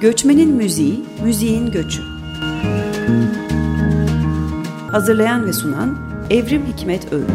Göçmenin Müziği, Müziğin Göçü. Hazırlayan ve sunan Evrim Hikmet Öğüt.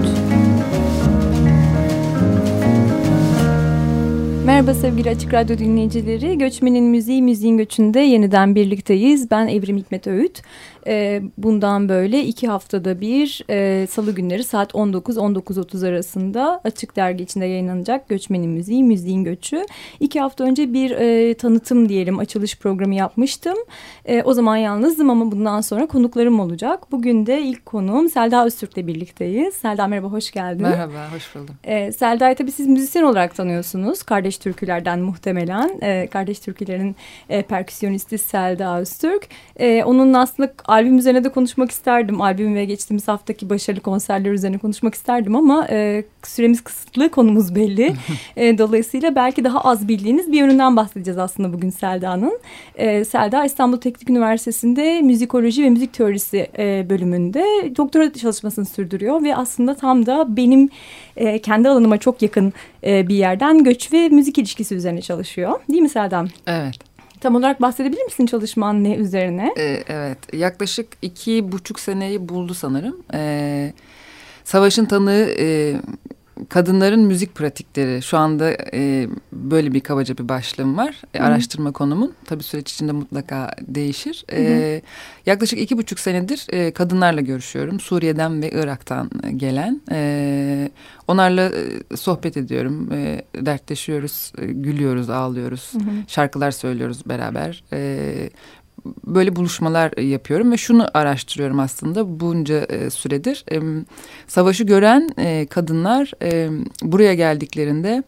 Merhaba sevgili Açık Radyo dinleyicileri. Göçmenin Müziği, Müziğin Göçü'nde yeniden birlikteyiz. Ben Evrim Hikmet Öğüt. E, bundan böyle iki haftada bir e, salı günleri saat 19-19.30 arasında Açık Dergi içinde yayınlanacak Göçmenin Müziği, Müziğin Göçü. İki hafta önce bir e, tanıtım diyelim açılış programı yapmıştım. E, o zaman yalnızdım ama bundan sonra konuklarım olacak. Bugün de ilk konuğum Selda Öztürk'le birlikteyiz. Selda merhaba, hoş geldin. Merhaba, hoş buldum. E, Selda'yı tabii siz müzisyen olarak tanıyorsunuz. Kardeş Türkülerden muhtemelen. E, Kardeş Türkülerin e, perküsyonisti Selda Öztürk. E, onun aslında albüm üzerine de konuşmak isterdim. Albüm ve geçtiğimiz haftaki başarılı konserler üzerine konuşmak isterdim ama e, süremiz kısıtlı, konumuz belli. e, dolayısıyla belki daha az bildiğiniz bir yönünden bahsedeceğiz aslında bugün Selda'nın. E, Selda İstanbul Teknik Üniversitesi'nde müzikoloji ve müzik teorisi e, bölümünde doktora çalışmasını sürdürüyor ve aslında tam da benim e, kendi alanıma çok yakın e, bir yerden göç ve müzik ilişkisi üzerine çalışıyor. Değil mi Selda'm? Evet. Tam olarak bahsedebilir misin çalışman ne üzerine? Ee, evet yaklaşık iki buçuk seneyi buldu sanırım. Ee, savaşın tanığı e, kadınların müzik pratikleri şu anda e, böyle bir kabaca bir başlığım var. E, araştırma konumun tabii süreç içinde mutlaka değişir. E, yaklaşık iki buçuk senedir e, kadınlarla görüşüyorum. Suriye'den ve Irak'tan gelen. E, onlarla e, sohbet ediyorum. E, dertleşiyoruz, e, gülüyoruz, ağlıyoruz. Hı hı. Şarkılar söylüyoruz beraber. E, böyle buluşmalar yapıyorum ve şunu araştırıyorum aslında bunca e, süredir. E, savaşı gören e, kadınlar e, buraya geldiklerinde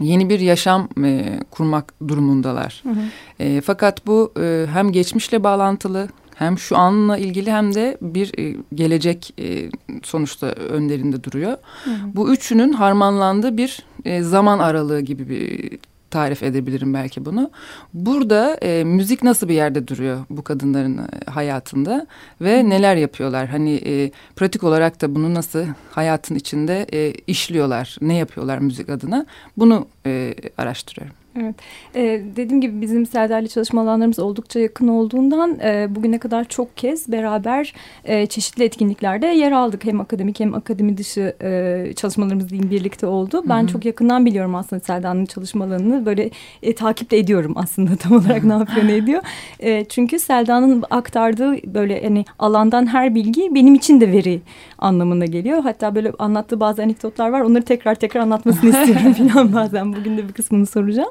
yeni bir yaşam e, kurmak durumundalar. Hı hı. E, fakat bu e, hem geçmişle bağlantılı hem şu anla ilgili hem de bir e, gelecek e, sonuçta önlerinde duruyor. Hı hı. Bu üçünün harmanlandığı bir e, zaman aralığı gibi bir tarif edebilirim belki bunu. Burada e, müzik nasıl bir yerde duruyor bu kadınların e, hayatında ve neler yapıyorlar? Hani e, pratik olarak da bunu nasıl hayatın içinde e, işliyorlar, ne yapıyorlar müzik adına? Bunu e, araştırıyorum. Evet. Ee, dediğim gibi bizim Serdar'la çalışma alanlarımız oldukça yakın olduğundan e, bugüne kadar çok kez beraber e, çeşitli etkinliklerde yer aldık. Hem akademik hem akademi dışı e, çalışmalarımız diyeyim birlikte oldu. Ben Hı -hı. çok yakından biliyorum aslında Serdar'ın çalışmalarını. Böyle e, takip de ediyorum aslında tam olarak ne yapıyor ne ediyor. E, çünkü Selda'nın aktardığı böyle hani alandan her bilgi benim için de veri anlamına geliyor. Hatta böyle anlattığı bazı anekdotlar var. Onları tekrar tekrar anlatmasını istiyorum falan bazen. Bugün de bir kısmını soracağım.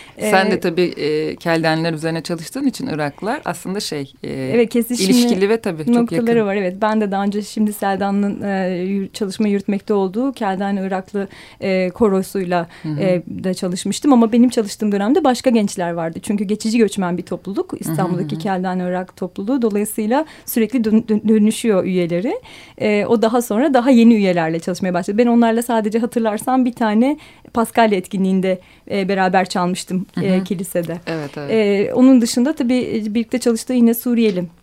Sen ee, de tabii e, keldenler üzerine çalıştığın için Iraklar aslında şey e, evet, ilişkili ve tabii çok yakın. var. Evet ben de daha önce şimdi Seldan'ın e, çalışma yürütmekte olduğu Kelden Iraklı e, korosuyla e, de çalışmıştım. Ama benim çalıştığım dönemde başka gençler vardı. Çünkü geçici göçmen bir topluluk İstanbul'daki Kelden Irak topluluğu. Dolayısıyla sürekli dön, dön, dönüşüyor üyeleri. E, o daha sonra daha yeni üyelerle çalışmaya başladı. Ben onlarla sadece hatırlarsam bir tane Paskalya etkinliğinde e, beraber çalmıştım e, kilisede. Evet, evet. E, onun dışında tabii birlikte çalıştığı yine Suriyeli e,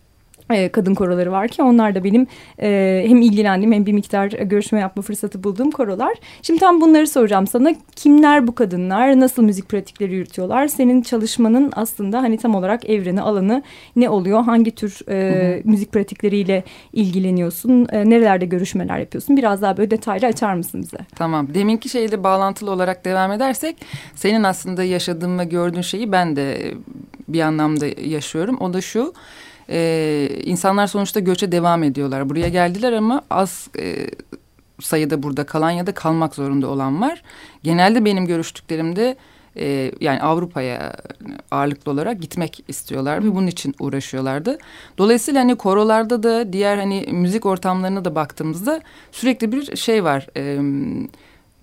kadın koroları var ki onlar da benim e, hem ilgilendiğim hem bir miktar görüşme yapma fırsatı bulduğum korolar. Şimdi tam bunları soracağım sana. Kimler bu kadınlar? Nasıl müzik pratikleri yürütüyorlar? Senin çalışmanın aslında hani tam olarak evreni, alanı ne oluyor? Hangi tür e, müzik pratikleriyle ilgileniyorsun? E, nerelerde görüşmeler yapıyorsun? Biraz daha böyle detaylı açar mısın bize? Tamam. Deminki şeyle bağlantılı olarak devam edersek senin aslında yaşadığın ve gördüğün şeyi ben de bir anlamda yaşıyorum. O da şu e, insanlar sonuçta göçe devam ediyorlar. Buraya geldiler ama az e, sayıda burada kalan ya da kalmak zorunda olan var. Genelde benim görüştüklerimde e, yani Avrupa'ya ağırlıklı olarak gitmek istiyorlar ve bunun için uğraşıyorlardı. Dolayısıyla hani korolarda da diğer hani müzik ortamlarına da baktığımızda sürekli bir şey var. E,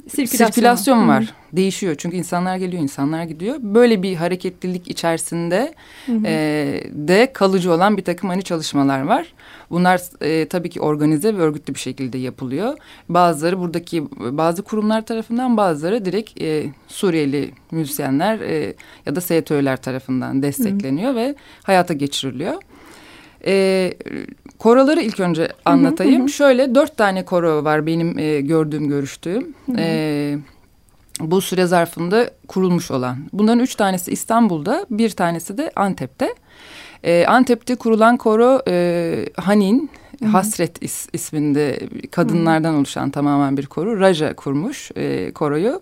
sirkülasyon, sirkülasyon var. Hı -hı. Değişiyor çünkü insanlar geliyor, insanlar gidiyor. Böyle bir hareketlilik içerisinde Hı -hı. E, de kalıcı olan bir takım hani çalışmalar var. Bunlar e, tabii ki organize ve örgütlü bir şekilde yapılıyor. Bazıları buradaki bazı kurumlar tarafından, bazıları direkt e, Suriyeli müzisyenler e, ya da STÖ'ler tarafından destekleniyor Hı -hı. ve hayata geçiriliyor. E, koroları ilk önce anlatayım. Hı hı hı. Şöyle dört tane koro var benim e, gördüğüm, görüştüğüm. Hı hı. E, bu süre zarfında kurulmuş olan. Bunların üç tanesi İstanbul'da, bir tanesi de Antep'te. E, Antep'te kurulan koro e, Hanin, Hı-hı. Hasret is, isminde kadınlardan Hı-hı. oluşan tamamen bir koro. Raja kurmuş e, koroyu.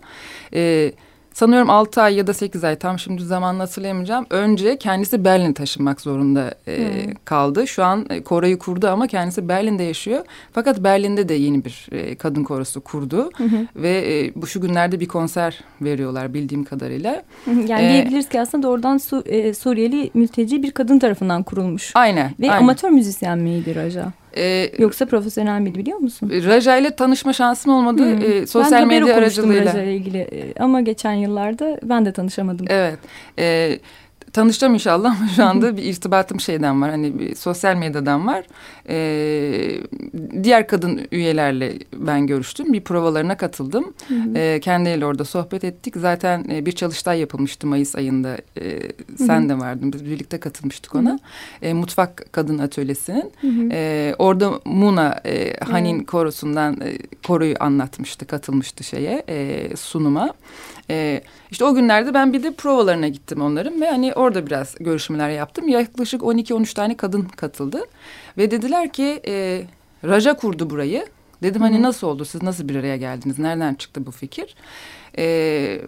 E, sanıyorum altı ay ya da sekiz ay tam şimdi zamanını hatırlayamayacağım. Önce kendisi Berlin taşınmak zorunda e, hmm. kaldı. Şu an e, koroyu kurdu ama kendisi Berlin'de yaşıyor. Fakat Berlin'de de yeni bir e, kadın korosu kurdu. Hı Ve e, bu şu günlerde bir konser veriyorlar bildiğim kadarıyla. Yani ee, diyebiliriz ki aslında doğrudan Su, e, Suriyeli mülteci bir kadın tarafından kurulmuş. Aynen. Ve aynen. amatör müzisyen miydi Raja? Ee, Yoksa profesyonel miydi biliyor musun? Raja ile tanışma şansım olmadı. Hmm. Ee, sosyal ben medya aracılığıyla. Raja ile ilgili ama geçen yıllarda ben de tanışamadım. Evet. Evet tanışacağım inşallah ama şu anda bir irtibatım şeyden var. Hani bir sosyal medyadan var. Ee, diğer kadın üyelerle ben görüştüm. Bir provalarına katıldım. Ee, kendileriyle orada sohbet ettik. Zaten e, bir çalıştay yapılmıştı Mayıs ayında. Ee, sen de vardın. Biz birlikte katılmıştık ona. Ee, Mutfak Kadın Atölyesi'nin. Ee, orada Muna e, Hanin korosundan e, koroyu anlatmıştı. Katılmıştı şeye e, sunuma. E, işte o günlerde ben bir de provalarına gittim onların ve hani orada biraz görüşmeler yaptım. Yaklaşık 12-13 tane kadın katıldı ve dediler ki e, Raja kurdu burayı. Dedim hani nasıl oldu siz nasıl bir araya geldiniz nereden çıktı bu fikir? E,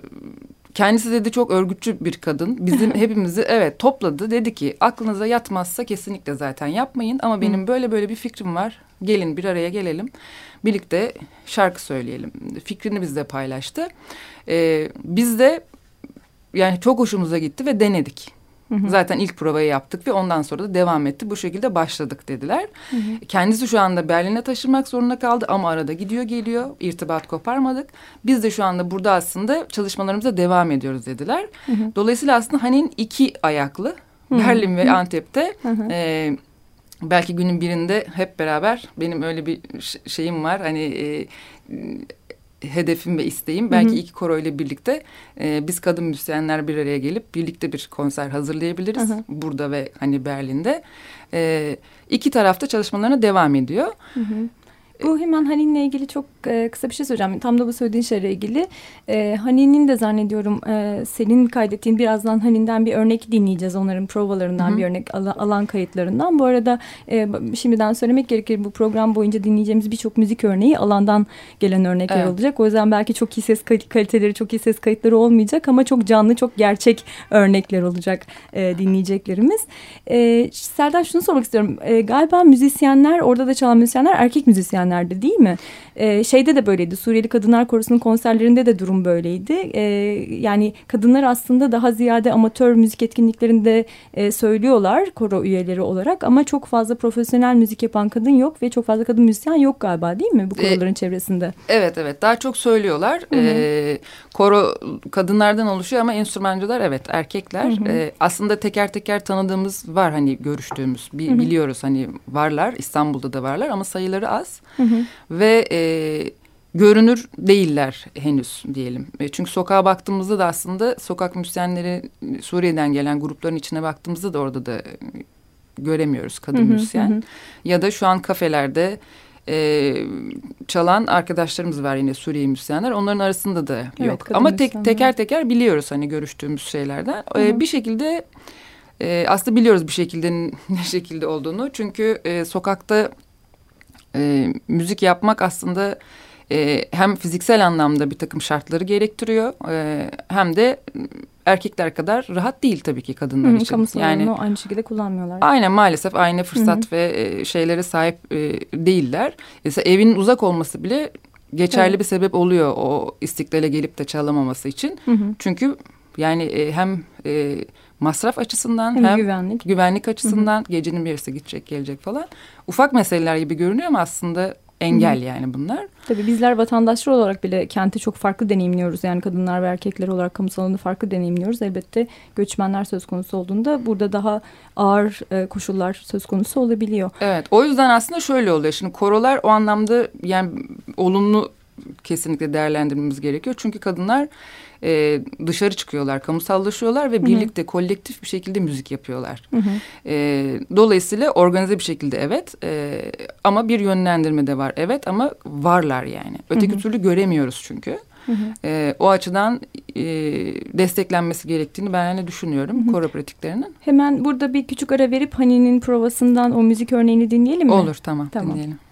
kendisi dedi çok örgütçü bir kadın. Bizim hepimizi evet topladı. Dedi ki aklınıza yatmazsa kesinlikle zaten yapmayın. Ama benim böyle böyle bir fikrim var. Gelin bir araya gelelim. Birlikte şarkı söyleyelim. Fikrini bizle paylaştı. Ee, biz de yani çok hoşumuza gitti ve denedik. Hı hı. Zaten ilk provayı yaptık ve ondan sonra da devam etti. Bu şekilde başladık dediler. Hı hı. Kendisi şu anda Berlin'e taşınmak zorunda kaldı ama arada gidiyor geliyor. İrtibat koparmadık. Biz de şu anda burada aslında çalışmalarımıza devam ediyoruz dediler. Hı hı. Dolayısıyla aslında Hanin iki ayaklı. Hı hı. Berlin ve Antep'te hı hı. E, belki günün birinde hep beraber benim öyle bir şeyim var. Hani e, hedefim ve isteğim. Belki hı hı. iki koro ile birlikte e, biz kadın müzisyenler bir araya gelip birlikte bir konser hazırlayabiliriz. Hı hı. Burada ve hani Berlin'de. E, iki tarafta çalışmalarına devam ediyor. Hı hı. Bu hemen Hanin'le ilgili çok e, kısa bir şey söyleyeceğim. Tam da bu söylediğin şeyle ilgili. E, Hanin'in de zannediyorum e, senin kaydettiğin birazdan Hanin'den bir örnek dinleyeceğiz. Onların provalarından Hı -hı. bir örnek al alan kayıtlarından. Bu arada e, şimdiden söylemek gerekir bu program boyunca dinleyeceğimiz birçok müzik örneği alandan gelen örnekler evet. olacak. O yüzden belki çok iyi ses kaliteleri, çok iyi ses kayıtları olmayacak ama çok canlı, çok gerçek örnekler olacak e, dinleyeceklerimiz. E, Serdar şunu sormak istiyorum. E, galiba müzisyenler, orada da çalan müzisyenler erkek müzisyenler geçenlerde değil mi? E, şeyde de böyleydi. Suriyeli Kadınlar Korosu'nun konserlerinde de durum böyleydi. E, yani kadınlar aslında daha ziyade amatör müzik etkinliklerinde e, söylüyorlar koro üyeleri olarak ama çok fazla profesyonel müzik yapan kadın yok ve çok fazla kadın müzisyen yok galiba değil mi bu e, koroların e, çevresinde? Evet evet daha çok söylüyorlar. Hı -hı. E, koro kadınlardan oluşuyor ama enstrümancılar evet erkekler. Hı -hı. E, aslında teker teker tanıdığımız var hani görüştüğümüz bi, Hı -hı. biliyoruz hani varlar İstanbul'da da varlar ama sayıları az. Hı hı. Ve e, görünür değiller henüz diyelim. E, çünkü sokağa baktığımızda da aslında sokak müzisyenleri Suriye'den gelen grupların içine baktığımızda da orada da göremiyoruz kadın hı hı, müzisyen. Hı. Ya da şu an kafelerde e, çalan arkadaşlarımız var yine Suriye müzisyenler. Onların arasında da evet, yok. Ama tek, teker teker biliyoruz hani görüştüğümüz şeylerden. Hı hı. E, bir şekilde e, aslında biliyoruz bir şekilde ne şekilde olduğunu. Çünkü e, sokakta e, müzik yapmak aslında e, hem fiziksel anlamda bir takım şartları gerektiriyor e, hem de erkekler kadar rahat değil tabii ki kadınlar Hı, için. Kamusal yani aynı şekilde kullanmıyorlar. Aynen maalesef aynı fırsat Hı -hı. ve e, şeylere sahip e, değiller. Mesela evin uzak olması bile geçerli evet. bir sebep oluyor o istiklale gelip de çalamaması için. Hı -hı. Çünkü yani e, hem e, masraf açısından hem, hem güvenlik. güvenlik açısından hı hı. gecenin bir yarısı gidecek gelecek falan. Ufak meseleler gibi görünüyor ama aslında engel hı hı. yani bunlar. Tabii bizler vatandaşlar olarak bile kenti çok farklı deneyimliyoruz. Yani kadınlar ve erkekler olarak kamusal alanı farklı deneyimliyoruz. Elbette göçmenler söz konusu olduğunda burada daha ağır e, koşullar söz konusu olabiliyor. Evet o yüzden aslında şöyle oluyor. Şimdi korolar o anlamda yani olumlu kesinlikle değerlendirmemiz gerekiyor. Çünkü kadınlar e, dışarı çıkıyorlar, kamusallaşıyorlar ve birlikte Hı -hı. kolektif bir şekilde müzik yapıyorlar. Hı -hı. E, dolayısıyla organize bir şekilde evet e, ama bir yönlendirme de var evet ama varlar yani. Öteki Hı -hı. türlü göremiyoruz çünkü. Hı hı. E, o açıdan e, desteklenmesi gerektiğini ben yani düşünüyorum hı hı. koro pratiklerinin. Hemen burada bir küçük ara verip Hani'nin provasından o müzik örneğini dinleyelim mi? Olur tamam, tamam. dinleyelim. Evet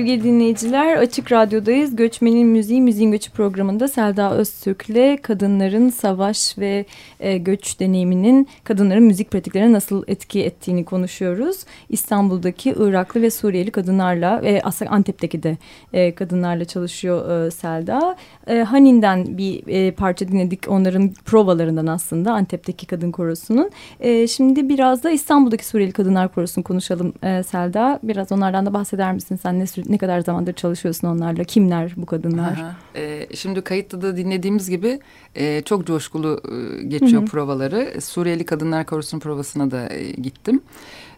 sevgili dinleyiciler Açık Radyo'dayız. Göçmenin Müziği Müziğin Göçü programında Selda Öztürk'le kadınların savaş ve e, göç deneyiminin kadınların müzik pratiklerine nasıl etki ettiğini konuşuyoruz. İstanbul'daki Iraklı ve Suriyeli kadınlarla ve aslında Antep'teki de e, kadınlarla çalışıyor e, Selda. E, Hanin'den bir e, parça dinledik onların provalarından aslında Antep'teki kadın korosunun. E, şimdi biraz da İstanbul'daki Suriyeli Kadınlar Korosu'nu konuşalım e, Selda. Biraz onlardan da bahseder misin sen? Ne, ne kadar zamandır çalışıyorsun onlarla? Kimler bu kadınlar? Aha, e, şimdi kayıtta da dinlediğimiz gibi e, çok coşkulu e, geçiyor Hı -hı. provaları. Suriyeli Kadınlar Korosu'nun provasına da e, gittim.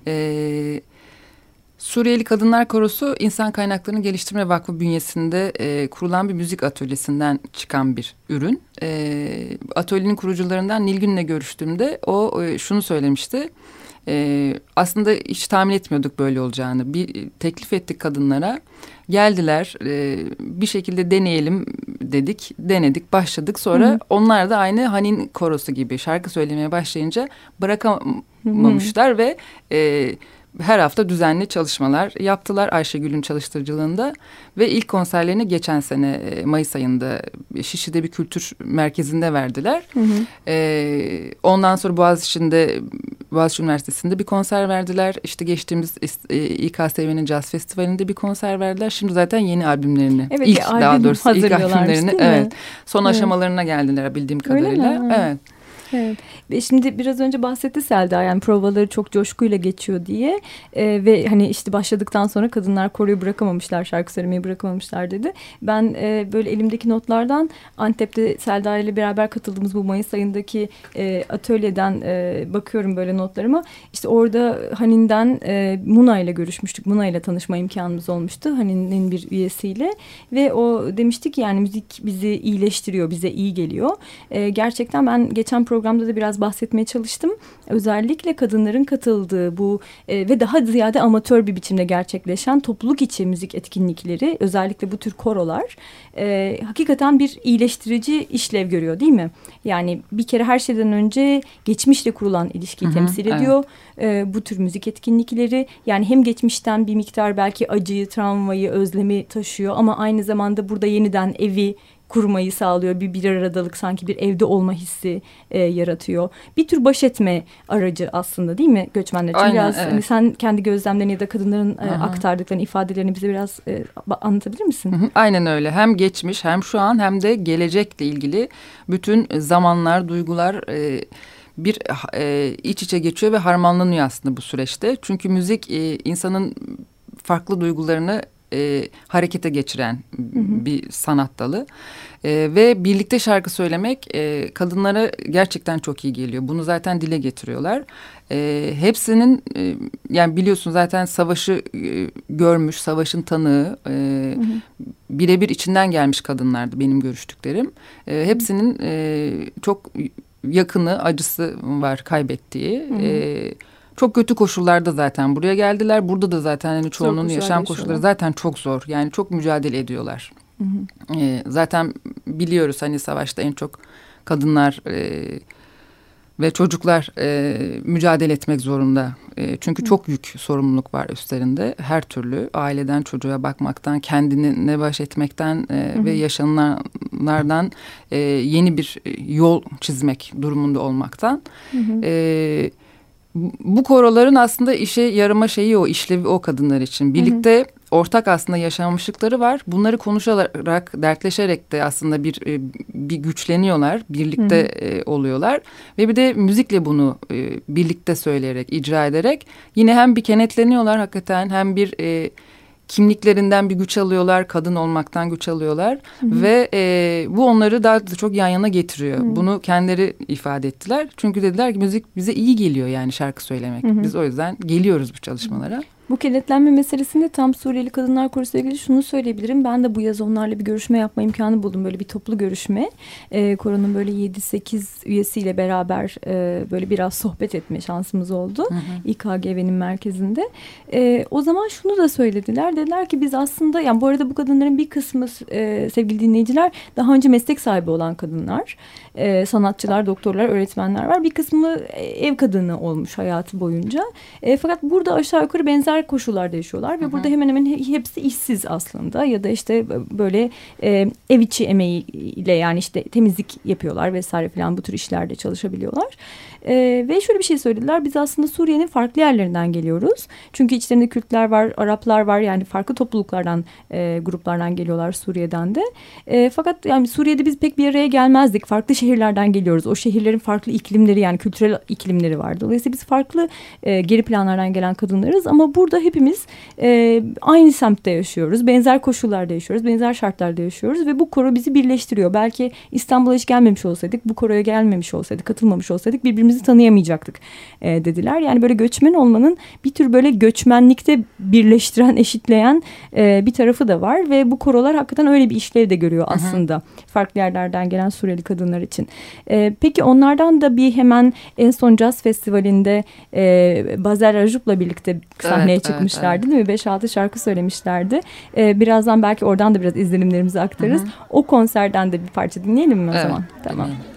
E, Suriyeli Kadınlar Korosu İnsan Kaynaklarını Geliştirme Vakfı bünyesinde e, kurulan bir müzik atölyesinden çıkan bir ürün. E, atölyenin kurucularından Nilgün'le görüştüğümde o e, şunu söylemişti. E, aslında hiç tahmin etmiyorduk böyle olacağını. Bir teklif ettik kadınlara. Geldiler e, bir şekilde deneyelim dedik. Denedik başladık. Sonra Hı -hı. onlar da aynı Hanin korosu gibi şarkı söylemeye başlayınca bırakamamışlar Hı -hı. ve... E, her hafta düzenli çalışmalar yaptılar Ayşegül'ün çalıştırıcılığında ve ilk konserlerini geçen sene e, Mayıs ayında Şişli'de bir kültür merkezinde verdiler. Hı hı. Ee, ondan sonra Boğaziçi'nde Boğaziçi Üniversitesi'nde bir konser verdiler. İşte geçtiğimiz e, İKSV'nin Jazz Festivali'nde bir konser verdiler. Şimdi zaten yeni albümlerini evet, ilk daha doğrusu ilk albümlerini evet son evet. aşamalarına geldiler bildiğim kadarıyla. Evet. Evet. Ve şimdi biraz önce bahsetti Selda yani provaları çok coşkuyla geçiyor diye e, ve hani işte başladıktan sonra kadınlar koruyu bırakamamışlar şarkı söylemeyi bırakamamışlar dedi. Ben e, böyle elimdeki notlardan Antep'te Selda ile beraber katıldığımız bu Mayıs ayındaki e, atölyeden e, bakıyorum böyle notlarıma. İşte orada Hanin'den e, Muna ile görüşmüştük. Muna ile tanışma imkanımız olmuştu. Hanin'in bir üyesiyle ve o demişti ki yani müzik bizi iyileştiriyor, bize iyi geliyor. E, gerçekten ben geçen program programda da biraz bahsetmeye çalıştım. Özellikle kadınların katıldığı bu e, ve daha ziyade amatör bir biçimde gerçekleşen topluluk içi müzik etkinlikleri özellikle bu tür korolar e, hakikaten bir iyileştirici işlev görüyor değil mi? Yani bir kere her şeyden önce geçmişle kurulan ilişkiyi Hı -hı, temsil ediyor. Evet. E, bu tür müzik etkinlikleri yani hem geçmişten bir miktar belki acıyı, travmayı, özlemi taşıyor ama aynı zamanda burada yeniden evi kurmayı sağlıyor. Bir bir aradalık sanki bir evde olma hissi e, yaratıyor. Bir tür baş etme aracı aslında değil mi göçmenler için? Aynen, biraz evet. hani sen kendi gözlemlerini ya da kadınların e, aktardıklarını, ifadelerini bize biraz e, anlatabilir misin? Hı hı. Aynen öyle. Hem geçmiş hem şu an hem de gelecekle ilgili bütün zamanlar, duygular... E, bir e, iç içe geçiyor ve harmanlanıyor aslında bu süreçte. Çünkü müzik e, insanın farklı duygularını e, harekete geçiren hı hı. bir sanat dalı. E, ve birlikte şarkı söylemek e, kadınlara gerçekten çok iyi geliyor. Bunu zaten dile getiriyorlar. E, hepsinin e, yani biliyorsun zaten savaşı e, görmüş, savaşın tanığı, e, birebir içinden gelmiş kadınlardı benim görüştüklerim. E, hepsinin e, çok yakını, acısı var kaybettiği. Hı hı. E, çok kötü koşullarda zaten buraya geldiler. Burada da zaten hani çoğunun yaşam koşulları zaten çok zor. Yani çok mücadele ediyorlar. Hı hı. E, zaten biliyoruz hani savaşta en çok kadınlar e, ve çocuklar e, mücadele etmek zorunda. E, çünkü çok yük sorumluluk var üstlerinde. Her türlü aileden çocuğa bakmaktan, kendini ne baş etmekten e, ve yaşananlardan e, yeni bir yol çizmek durumunda olmaktan. Hı hı. E, bu koroların aslında işe yarama şeyi o işlevi o kadınlar için. Birlikte hı hı. ortak aslında yaşanmışlıkları var. Bunları konuşarak, dertleşerek de aslında bir e, bir güçleniyorlar, birlikte hı hı. E, oluyorlar ve bir de müzikle bunu e, birlikte söyleyerek, icra ederek yine hem bir kenetleniyorlar hakikaten hem bir kimliklerinden bir güç alıyorlar, kadın olmaktan güç alıyorlar hı hı. ve e, bu onları daha da çok yan yana getiriyor. Hı. Bunu kendileri ifade ettiler. Çünkü dediler ki müzik bize iyi geliyor yani şarkı söylemek. Hı hı. Biz o yüzden geliyoruz bu çalışmalara. Bu kenetlenme meselesinde tam Suriyeli Kadınlar Korusu ile ilgili şunu söyleyebilirim. Ben de bu yaz onlarla bir görüşme yapma imkanı buldum. Böyle bir toplu görüşme. E, Koronun böyle 7-8 üyesiyle beraber e, böyle biraz sohbet etme şansımız oldu. Hı hı. İKGV'nin merkezinde. E, o zaman şunu da söylediler. Dediler ki biz aslında yani bu arada bu kadınların bir kısmı e, sevgili dinleyiciler daha önce meslek sahibi olan kadınlar. E, sanatçılar, doktorlar, öğretmenler var. Bir kısmı ev kadını olmuş hayatı boyunca. E, fakat burada aşağı yukarı benzer benzer koşullarda yaşıyorlar ve Hı -hı. burada hemen hemen hepsi işsiz aslında ya da işte böyle e, ev içi emeğiyle yani işte temizlik yapıyorlar vesaire falan bu tür işlerde çalışabiliyorlar. E, ve şöyle bir şey söylediler biz aslında Suriye'nin farklı yerlerinden geliyoruz. Çünkü içlerinde Kürtler var, Araplar var yani farklı topluluklardan, e, gruplardan geliyorlar Suriye'den de. E, fakat yani Suriye'de biz pek bir araya gelmezdik. Farklı şehirlerden geliyoruz. O şehirlerin farklı iklimleri yani kültürel iklimleri var. Dolayısıyla biz farklı e, geri planlardan gelen kadınlarız ama burada hepimiz e, aynı semtte yaşıyoruz. Benzer koşullarda yaşıyoruz. Benzer şartlarda yaşıyoruz ve bu koro bizi birleştiriyor. Belki İstanbul'a hiç gelmemiş olsaydık, bu koroya gelmemiş olsaydık, katılmamış olsaydık birbirimizi tanıyamayacaktık e, dediler. Yani böyle göçmen olmanın bir tür böyle göçmenlikte birleştiren, eşitleyen e, bir tarafı da var ve bu korolar hakikaten öyle bir işlev de görüyor aslında. Hı hı. Farklı yerlerden gelen Suriyeli kadınlar için. E, peki onlardan da bir hemen en son Jazz Festivali'nde e, Bazel Rajup'la birlikte sahneye evet, çıkmışlardı evet, evet. değil mi? 5-6 şarkı söylemişlerdi. E, birazdan belki oradan da biraz izlenimlerimizi aktarırız. Hı hı. O konserden de bir parça dinleyelim mi o evet, zaman? Tamam. Dinleyelim.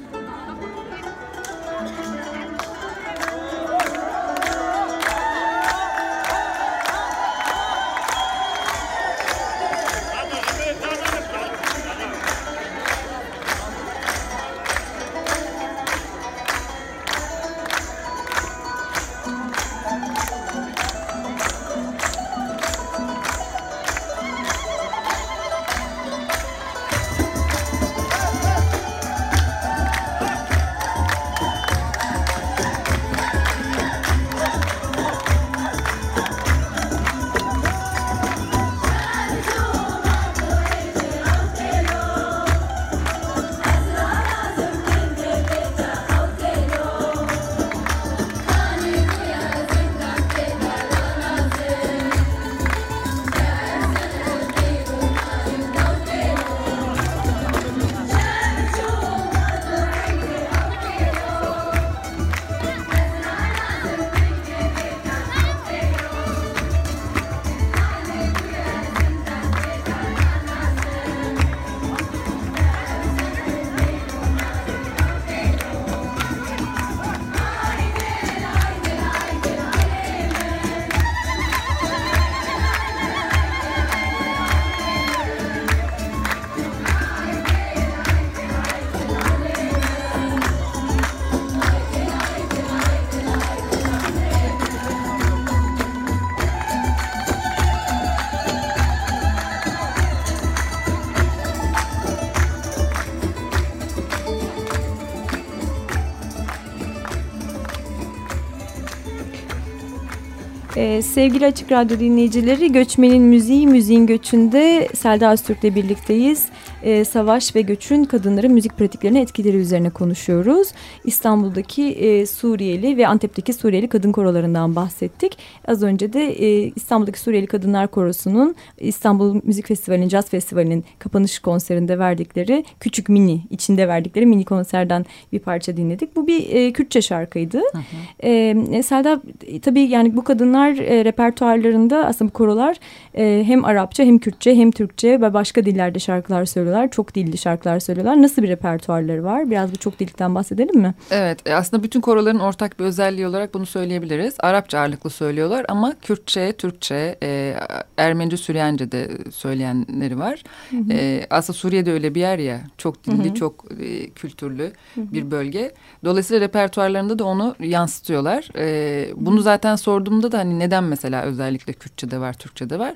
Sevgili Açık Radyo dinleyicileri, Göçmenin Müziği, Müziğin Göçü'nde Selda Öztürk'le birlikteyiz e, savaş ve göçün kadınların müzik pratiklerine etkileri üzerine konuşuyoruz. İstanbul'daki e, Suriyeli ve Antep'teki Suriyeli kadın korolarından bahsettik. Az önce de e, İstanbul'daki Suriyeli Kadınlar Korosu'nun İstanbul Müzik Festivali'nin, Jazz Festivali'nin kapanış konserinde verdikleri küçük mini, içinde verdikleri mini konserden bir parça dinledik. Bu bir e, Kürtçe şarkıydı. Hı hı. E, Selda tabii yani bu kadınlar e, repertuarlarında aslında bu korolar e, hem Arapça hem Kürtçe hem Türkçe ve başka dillerde şarkılar söylüyorlar söylüyorlar. Çok dilli şarkılar söylüyorlar. Nasıl bir repertuarları var? Biraz bu çok dillikten bahsedelim mi? Evet e, aslında bütün koroların ortak bir özelliği olarak bunu söyleyebiliriz. Arapça ağırlıklı söylüyorlar ama Kürtçe, Türkçe, e, Ermenice, Süryanice de söyleyenleri var. Hı hı. E, aslında Suriye'de öyle bir yer ya çok dilli, hı hı. çok e, kültürlü hı hı. bir bölge. Dolayısıyla repertuarlarında da onu yansıtıyorlar. E, bunu zaten sorduğumda da hani neden mesela özellikle Kürtçe'de var, Türkçe'de var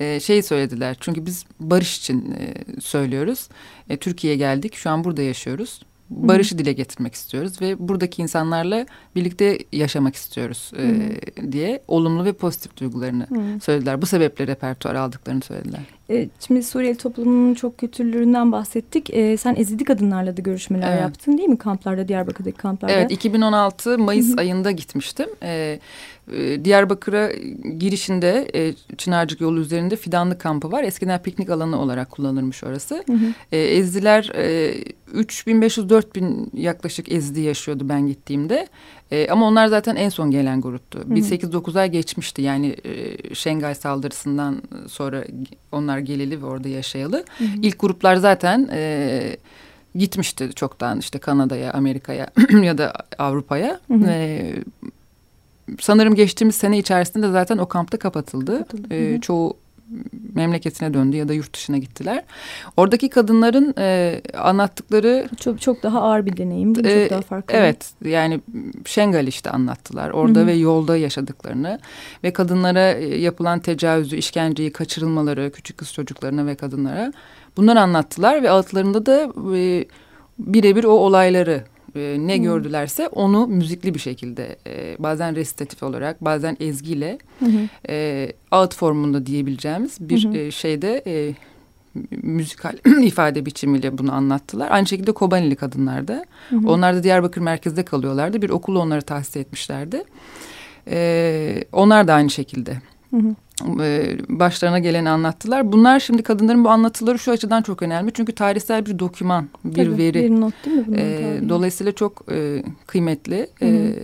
e, şey söylediler. Çünkü biz barış için e, söylüyoruz. E, Türkiye'ye geldik. Şu an burada yaşıyoruz. Barışı Hı. dile getirmek istiyoruz ve buradaki insanlarla birlikte yaşamak istiyoruz e, diye olumlu ve pozitif duygularını Hı. söylediler. Bu sebeple repertuar aldıklarını söylediler. E, şimdi Suriyeli toplumunun çok kültürlerinden bahsettik. E, sen ezidi kadınlarla da görüşmeler evet. yaptın değil mi kamplarda, Diyarbakır'daki kamplarda? Evet, 2016 Mayıs ayında gitmiştim. E, e, Diyarbakır'a girişinde e, Çınarcık yolu üzerinde fidanlık kampı var. Eskiden piknik alanı olarak kullanılmış orası. Hı hı. E, Ezdiler e, 3500-4000 yaklaşık Ezdi yaşıyordu ben gittiğimde. E, ama onlar zaten en son gelen gruptu. Bir 8-9 ay geçmişti yani e, Şengay saldırısından sonra onlar geleli ve orada yaşayalı. Hı hı. İlk gruplar zaten... E, gitmişti çoktan işte Kanada'ya, Amerika'ya ya da Avrupa'ya. E, sanırım geçtiğimiz sene içerisinde zaten o kampta kapatıldı. kapatıldı. E, çoğu memleketine döndü ya da yurt dışına gittiler. Oradaki kadınların e, anlattıkları çok çok daha ağır bir deneyim değil mi? E, çok daha farklı. Evet yani Şengal işte anlattılar orada Hı -hı. ve yolda yaşadıklarını ve kadınlara e, yapılan tecavüzü, işkenceyi, kaçırılmaları küçük kız çocuklarına ve kadınlara bunları anlattılar ve altlarında da e, birebir o olayları e, ne hmm. gördülerse onu müzikli bir şekilde e, bazen resitatif olarak bazen ezgiyle hmm. e, ağıt formunda diyebileceğimiz bir hmm. e, şeyde e, müzikal ifade biçimiyle bunu anlattılar. Aynı şekilde Kobanili kadınlar da. Hı Onlar da Diyarbakır merkezde kalıyorlardı. Bir okulu onları tahsis etmişlerdi. Ee, onlar da aynı şekilde. Hı hı. Başlarına geleni anlattılar. Bunlar şimdi kadınların bu anlatıları şu açıdan çok önemli. Çünkü tarihsel bir doküman, bir Tabii, veri. Bir not değil mi? E, dolayısıyla çok e, kıymetli. Hı hı. E,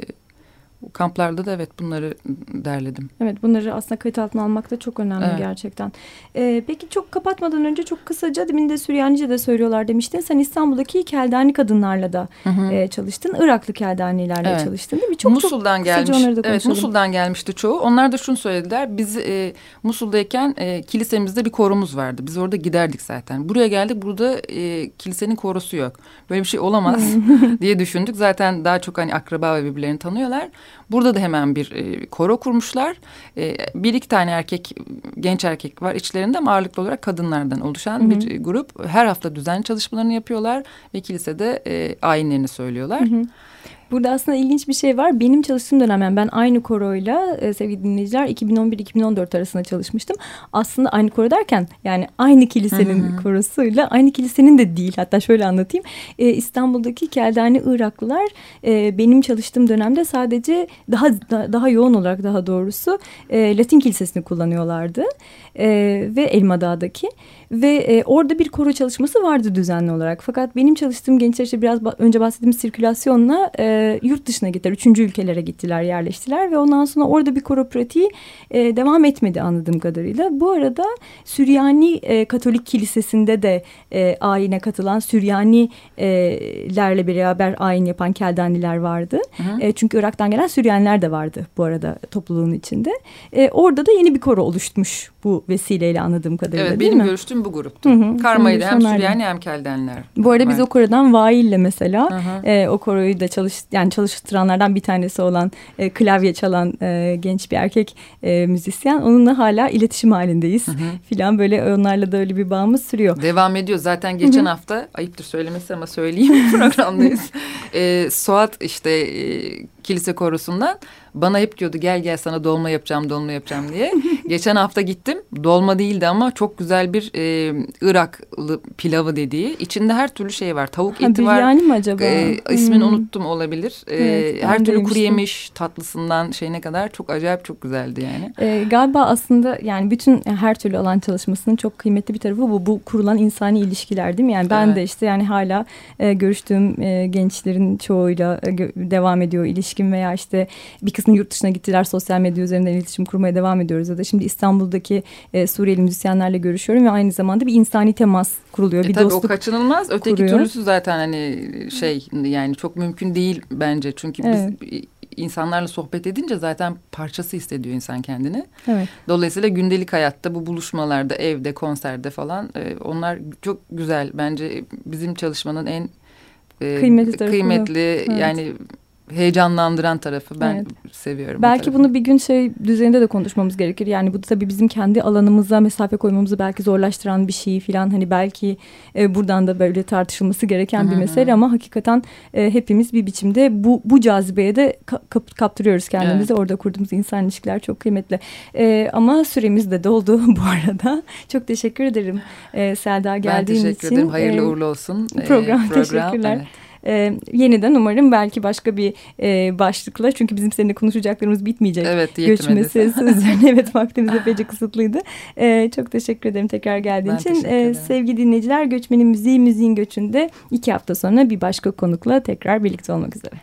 kamplarda da evet bunları derledim. Evet bunları aslında kayıt altına almak da çok önemli evet. gerçekten. Ee, peki çok kapatmadan önce çok kısaca demin de Süryanice de söylüyorlar demiştin. Sen İstanbul'daki Keldani kadınlarla da hı hı. E, çalıştın. Iraklı Keldanilerle evet. çalıştın değil mi? Çok, Musul'dan çok gelmiş. Onları da evet Musul'dan gelmişti çoğu. Onlar da şunu söylediler. Biz e, Musul'dayken e, kilisemizde bir korumuz vardı. Biz orada giderdik zaten. Buraya geldik burada e, kilisenin korusu yok. Böyle bir şey olamaz diye düşündük. Zaten daha çok hani akraba ve birbirlerini tanıyorlar. Burada da hemen bir e, koro kurmuşlar. E, bir iki tane erkek, genç erkek var içlerinde ama ağırlıklı olarak kadınlardan oluşan hı hı. bir grup. Her hafta düzenli çalışmalarını yapıyorlar ve kilisede e, ayinlerini söylüyorlar. Hı hı. Burada aslında ilginç bir şey var. Benim çalıştığım dönem yani ben aynı koroyla e, sevgili dinleyiciler 2011-2014 arasında çalışmıştım. Aslında aynı koro derken yani aynı kilisenin Hı -hı. korosuyla aynı kilisenin de değil. Hatta şöyle anlatayım. E, İstanbul'daki Keldani Iraklılar e, benim çalıştığım dönemde sadece daha da, daha yoğun olarak daha doğrusu e, Latin kilisesini kullanıyorlardı. E, ve Elmadağ'daki ve e, orada bir koro çalışması vardı düzenli olarak. Fakat benim çalıştığım gençler işte biraz ba önce bahsettiğim sirkülasyonla e, yurt dışına gittiler. Üçüncü ülkelere gittiler, yerleştiler ve ondan sonra orada bir koro pratiği e, devam etmedi anladığım kadarıyla. Bu arada Süryani e, Katolik Kilisesi'nde de e, ayine katılan Süryanilerle beraber ayin yapan Keldaniler vardı. Hı. E, çünkü Irak'tan gelen Süryaniler de vardı bu arada topluluğun içinde. E, orada da yeni bir koro oluşmuş bu vesileyle anladığım kadarıyla evet, değil benim görüştüğüm bu gruptu. Hı hı, Karmayı da hem Süryani hem Keldenler. Bu arada biz o korodan Vail'le mesela e, o koroyu da çalış yani çalıştıranlardan bir tanesi olan e, klavye çalan e, genç bir erkek e, müzisyen. Onunla hala iletişim halindeyiz. Hı hı. Filan böyle onlarla da öyle bir bağımız sürüyor. Devam ediyor. Zaten geçen hı hı. hafta ayıptır söylemesi ama söyleyeyim programdayız. e, Suat işte e, kilise korusundan bana hep diyordu gel gel sana dolma yapacağım dolma yapacağım diye. Geçen hafta gittim dolma değildi ama çok güzel bir e, Iraklı pilavı dediği. içinde her türlü şey var. Tavuk ha, eti var. Yani mi acaba? E, ismini hmm. unuttum olabilir. E, evet, her türlü kuru yemiş tatlısından şeyine kadar çok acayip çok güzeldi yani. E, galiba aslında yani bütün her türlü alan çalışmasının çok kıymetli bir tarafı bu. Bu kurulan insani ilişkiler değil mi? Yani ben evet. de işte yani hala e, görüştüğüm e, gençlerin çoğuyla e, devam ediyor ilişkim veya işte bir kısmı yurt dışına gittiler sosyal medya üzerinden iletişim kurmaya devam ediyoruz ya da şimdi İstanbul'daki e, Suriyeli müzisyenlerle görüşüyorum ve aynı zamanda bir insani temas kuruluyor. E bir tabii dostluk o kaçınılmaz. Öteki kuruyor. türlüsü zaten hani şey yani çok mümkün değil bence. Çünkü Evet. biz insanlarla sohbet edince zaten parçası hissediyor insan kendini. Evet. Dolayısıyla gündelik hayatta bu buluşmalarda, evde, konserde falan e, onlar çok güzel. Bence bizim çalışmanın en e, Kıymetli kıymetli Evet. yani heyecanlandıran tarafı. Ben Evet. seviyorum. Belki bunu bir gün şey düzeyinde de konuşmamız gerekir. Yani bu tabii bizim kendi alanımıza mesafe koymamızı belki zorlaştıran bir şey falan. Hani belki e, buradan da böyle tartışılması gereken bir Hı hı. mesele ama hakikaten e, hepimiz bir biçimde bu bu cazibeye de ka- kap- kaptırıyoruz kendimizi. Orada kurduğumuz insan ilişkiler çok kıymetli. E, ama süremiz de doldu bu arada. Çok teşekkür ederim e, Selda ben geldiğin teşekkür için. ederim. Hayırlı E, uğurlu olsun. e, program, teşekkürler. Evet. Ee, yeniden umarım belki başka bir e, başlıkla çünkü bizim seninle konuşacaklarımız bitmeyecek. Evet, Göç yetmedi. meselesi üzerine evet vaktimiz epeyce kısıtlıydı. Ee, çok teşekkür ederim tekrar geldiğin Ben için. ederim. sevgili dinleyiciler Göçmenin Müziği Müziğin Göçü'nde iki hafta sonra bir başka konukla tekrar birlikte olmak üzere.